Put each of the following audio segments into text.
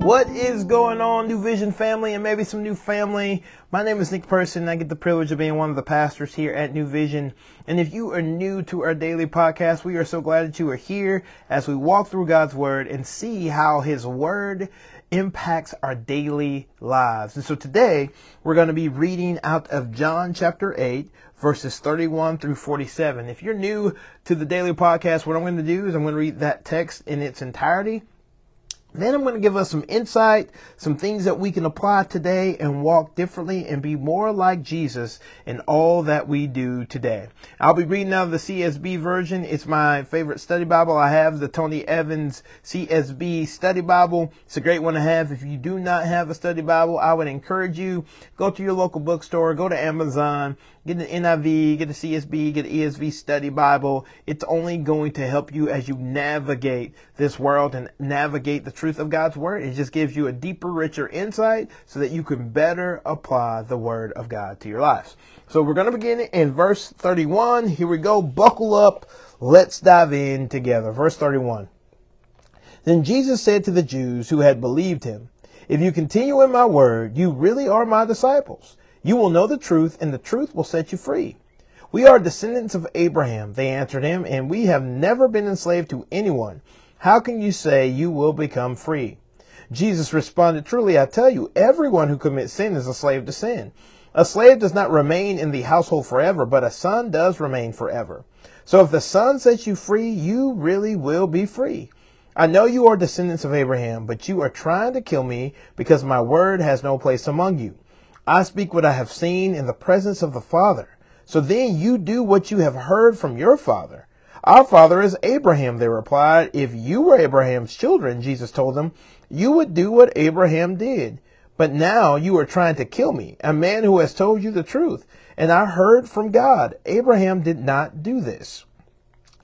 What is going on, New Vision family, and maybe some new family? My name is Nick Person, and I get the privilege of being one of the pastors here at New Vision. And if you are new to our daily podcast, we are so glad that you are here as we walk through God's Word and see how His Word impacts our daily lives. And so today, we're going to be reading out of John chapter 8, verses 31 through 47. If you're new to the daily podcast, what I'm going to do is I'm going to read that text in its entirety then I'm going to give us some insight, some things that we can apply today and walk differently and be more like Jesus in all that we do today. I'll be reading out of the CSB version. It's my favorite study Bible. I have the Tony Evans CSB study Bible. It's a great one to have. If you do not have a study Bible, I would encourage you go to your local bookstore, go to Amazon, get an NIV, get a CSB, get an ESV study Bible. It's only going to help you as you navigate this world and navigate the truth of God's Word. It just gives you a deeper, richer insight so that you can better apply the Word of God to your lives. So we're going to begin in verse 31. Here we go. Buckle up. Let's dive in together. Verse 31. Then Jesus said to the Jews who had believed him, If you continue in my word, you really are my disciples. You will know the truth, and the truth will set you free. We are descendants of Abraham, they answered him, and we have never been enslaved to anyone. How can you say you will become free? Jesus responded, Truly I tell you, everyone who commits sin is a slave to sin. A slave does not remain in the household forever, but a son does remain forever. So if the son sets you free, you really will be free. I know you are descendants of Abraham, but you are trying to kill me because my word has no place among you. I speak what I have seen in the presence of the Father. So then you do what you have heard from your father. Our father is Abraham, they replied. If you were Abraham's children, Jesus told them, you would do what Abraham did. But now you are trying to kill me, a man who has told you the truth. And I heard from God. Abraham did not do this.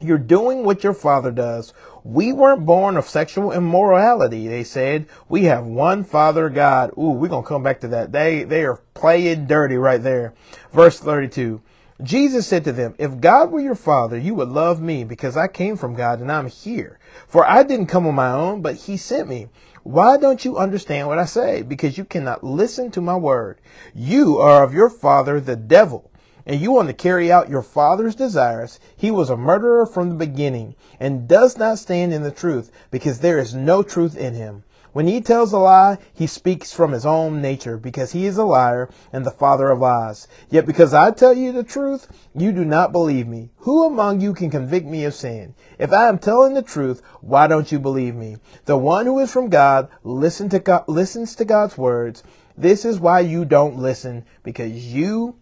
You're doing what your father does. We weren't born of sexual immorality, they said. We have one Father God. Ooh, we're going to come back to that. They, they are playing dirty right there. Verse 32. Jesus said to them, If God were your father, you would love me because I came from God and I'm here. For I didn't come on my own, but he sent me. Why don't you understand what I say? Because you cannot listen to my word. You are of your father, the devil and you want to carry out your father's desires, he was a murderer from the beginning and does not stand in the truth because there is no truth in him. When he tells a lie, he speaks from his own nature because he is a liar and the father of lies. Yet because I tell you the truth, you do not believe me. Who among you can convict me of sin? If I am telling the truth, why don't you believe me? The one who is from God listen to God, listens to God's words. This is why you don't listen because you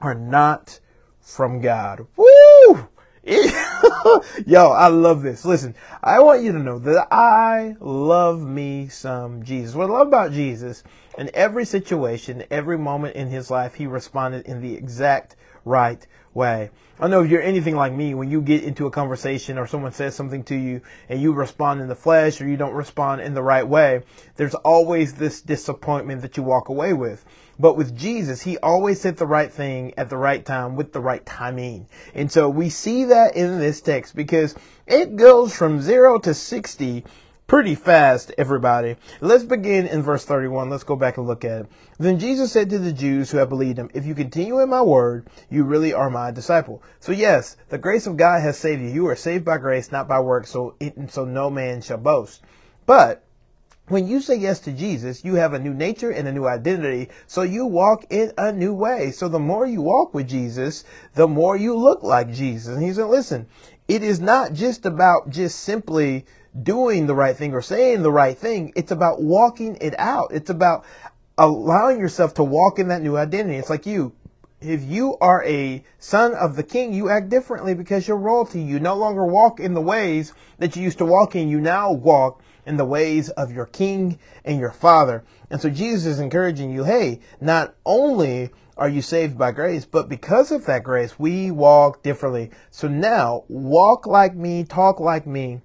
are not from God. Woo! Yo, I love this. Listen, I want you to know that I love me some Jesus. What I love about Jesus, in every situation, every moment in his life, he responded in the exact right way. I know if you're anything like me, when you get into a conversation or someone says something to you and you respond in the flesh or you don't respond in the right way, there's always this disappointment that you walk away with. But with Jesus, he always said the right thing at the right time with the right timing. And so we see that in this text because it goes from zero to 60 pretty fast, everybody. Let's begin in verse 31. Let's go back and look at it. Then Jesus said to the Jews who had believed him, If you continue in my word, you really are my disciple. So yes, the grace of God has saved you. You are saved by grace, not by works, so, so no man shall boast. But when you say yes to Jesus, you have a new nature and a new identity. So you walk in a new way. So the more you walk with Jesus, the more you look like Jesus. And he said, listen, it is not just about just simply doing the right thing or saying the right thing. It's about walking it out. It's about allowing yourself to walk in that new identity. It's like you. If you are a son of the king, you act differently because you're royalty. You no longer walk in the ways that you used to walk in. You now walk in the ways of your king and your father. And so Jesus is encouraging you, hey, not only are you saved by grace, but because of that grace, we walk differently. So now, walk like me, talk like me,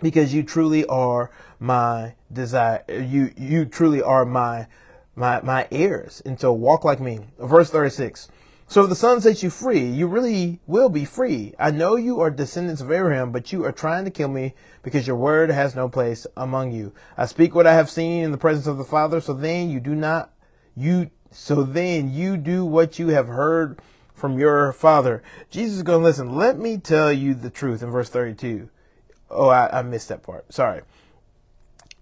because you truly are my desire. You you truly are my my my heirs. And so walk like me. Verse 36. So if the Son sets you free, you really will be free. I know you are descendants of Abraham, but you are trying to kill me because your word has no place among you. I speak what I have seen in the presence of the Father, so then you do not you so then you do what you have heard from your father. Jesus is going to listen. Let me tell you the truth in verse 32. Oh, I, I missed that part. Sorry.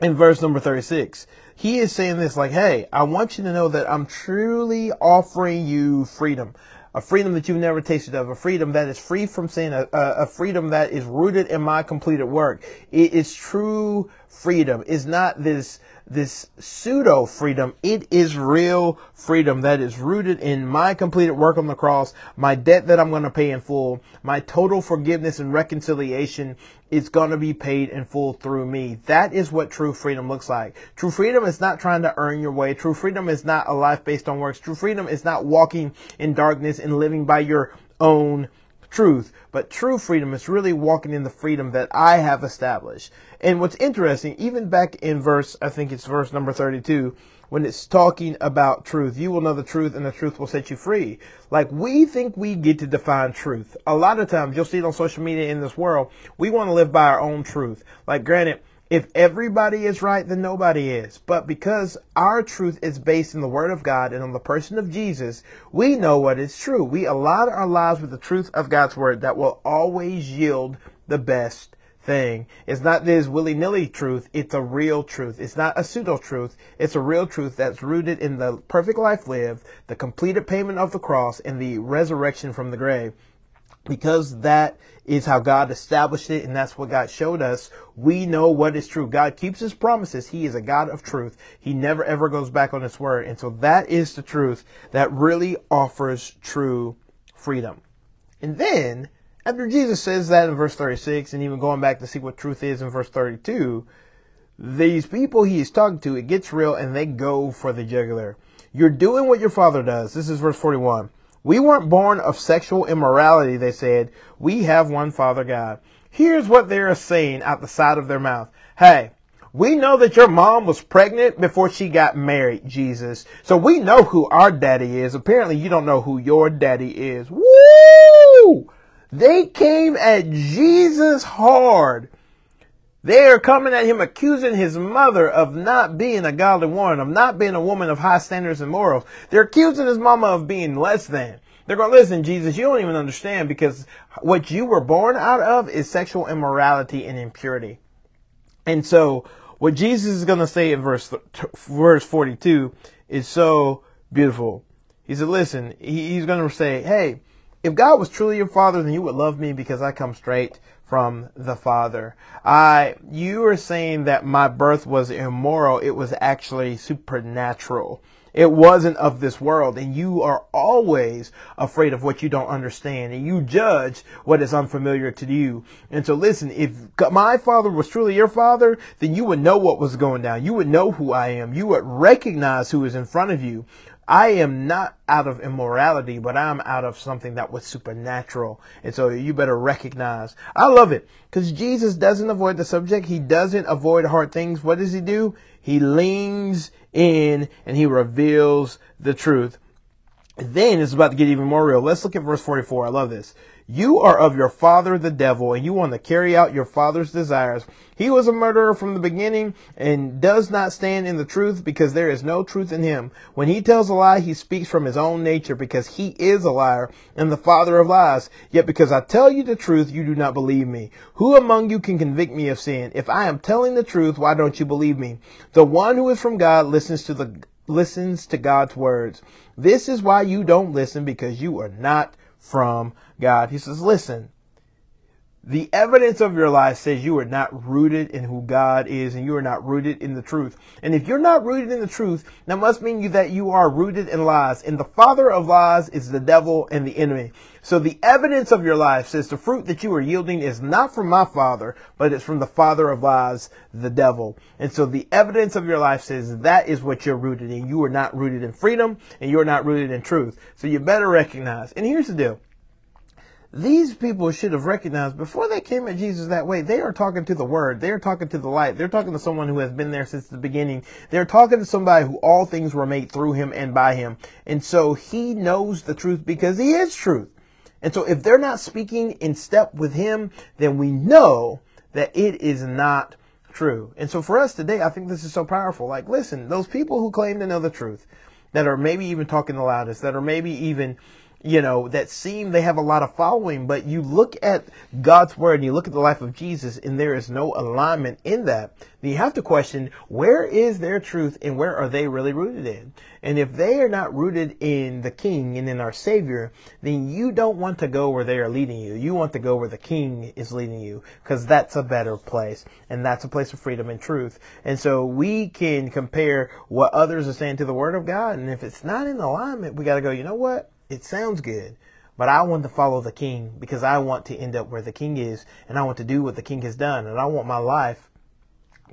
In verse number 36, he is saying this like, Hey, I want you to know that I'm truly offering you freedom a freedom that you've never tasted of, a freedom that is free from sin, a, a, freedom that is rooted in my completed work. It is true freedom. It's not this this pseudo freedom. It is real freedom that is rooted in my completed work on the cross, my debt that I'm going to pay in full, my total forgiveness and reconciliation is going to be paid in full through me. That is what true freedom looks like. True freedom is not trying to earn your way. True freedom is not a life based on works. True freedom is not walking in darkness and living by your own truth. But true freedom is really walking in the freedom that I have established. And what's interesting, even back in verse, I think it's verse number 32, when it's talking about truth, you will know the truth and the truth will set you free. Like we think we get to define truth. A lot of times you'll see it on social media in this world. We want to live by our own truth. Like granted, if everybody is right, then nobody is. But because our truth is based in the Word of God and on the person of Jesus, we know what is true. We align our lives with the truth of God's Word that will always yield the best thing. It's not this willy nilly truth, it's a real truth. It's not a pseudo truth, it's a real truth that's rooted in the perfect life lived, the completed payment of the cross, and the resurrection from the grave because that is how God established it and that's what God showed us. We know what is true. God keeps his promises. He is a God of truth. He never ever goes back on his word. And so that is the truth that really offers true freedom. And then after Jesus says that in verse 36 and even going back to see what truth is in verse 32, these people he is talking to, it gets real and they go for the jugular. You're doing what your father does. This is verse 41. We weren't born of sexual immorality, they said. We have one Father God. Here's what they're saying out the side of their mouth. Hey, we know that your mom was pregnant before she got married, Jesus. So we know who our daddy is. Apparently you don't know who your daddy is. Woo! They came at Jesus hard. They are coming at him accusing his mother of not being a godly woman, of not being a woman of high standards and morals. They're accusing his mama of being less than. They're going, listen, Jesus, you don't even understand because what you were born out of is sexual immorality and impurity. And so what Jesus is going to say in verse, verse 42 is so beautiful. He said, listen, he's going to say, hey, if God was truly your father, then you would love me because I come straight from the Father. I, you are saying that my birth was immoral. It was actually supernatural. It wasn't of this world. And you are always afraid of what you don't understand. And you judge what is unfamiliar to you. And so listen, if my father was truly your father, then you would know what was going down. You would know who I am. You would recognize who is in front of you. I am not out of immorality, but I'm out of something that was supernatural. And so you better recognize. I love it because Jesus doesn't avoid the subject. He doesn't avoid hard things. What does he do? He leans in and he reveals the truth. Then it's about to get even more real. Let's look at verse 44. I love this. You are of your father, the devil, and you want to carry out your father's desires. He was a murderer from the beginning and does not stand in the truth because there is no truth in him. When he tells a lie, he speaks from his own nature because he is a liar and the father of lies. Yet because I tell you the truth, you do not believe me. Who among you can convict me of sin? If I am telling the truth, why don't you believe me? The one who is from God listens to the listens to God's words. This is why you don't listen because you are not from God. He says, listen, the evidence of your life says you are not rooted in who God is and you are not rooted in the truth. And if you're not rooted in the truth, that must mean you that you are rooted in lies. And the father of lies is the devil and the enemy. So the evidence of your life says the fruit that you are yielding is not from my father, but it's from the father of lies, the devil. And so the evidence of your life says that is what you're rooted in. You are not rooted in freedom and you're not rooted in truth. So you better recognize. And here's the deal these people should have recognized before they came at Jesus that way, they are talking to the Word. They are talking to the light. They're talking to someone who has been there since the beginning. They're talking to somebody who all things were made through him and by him. And so he knows the truth because he is truth. And so if they're not speaking in step with him, then we know that it is not true. And so for us today, I think this is so powerful. Like, listen, those people who claim to know the truth, that are maybe even talking the loudest, that are maybe even you know, that seem they have a lot of following, but you look at God's word and you look at the life of Jesus and there is no alignment in that, then you have to question where is their truth and where are they really rooted in? And if they are not rooted in the King and in our Savior, then you don't want to go where they are leading you. You want to go where the King is leading you because that's a better place and that's a place of freedom and truth. And so we can compare what others are saying to the Word of God. And if it's not in alignment, we got to go, you know what? It sounds good, but I want to follow the king because I want to end up where the king is and I want to do what the king has done. And I want my life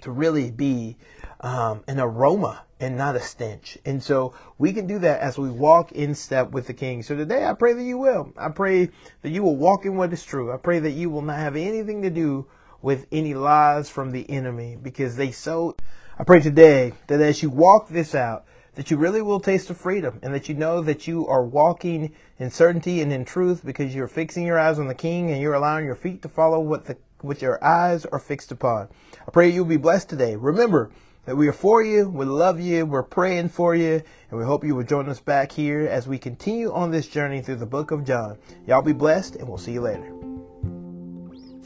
to really be um, an aroma and not a stench. And so we can do that as we walk in step with the king. So today I pray that you will. I pray that you will walk in what is true. I pray that you will not have anything to do with any lies from the enemy because they so. I pray today that as you walk this out, that you really will taste of freedom and that you know that you are walking in certainty and in truth because you're fixing your eyes on the king and you're allowing your feet to follow what the what your eyes are fixed upon. I pray you'll be blessed today. Remember that we are for you, we love you, we're praying for you, and we hope you will join us back here as we continue on this journey through the book of John. Y'all be blessed and we'll see you later.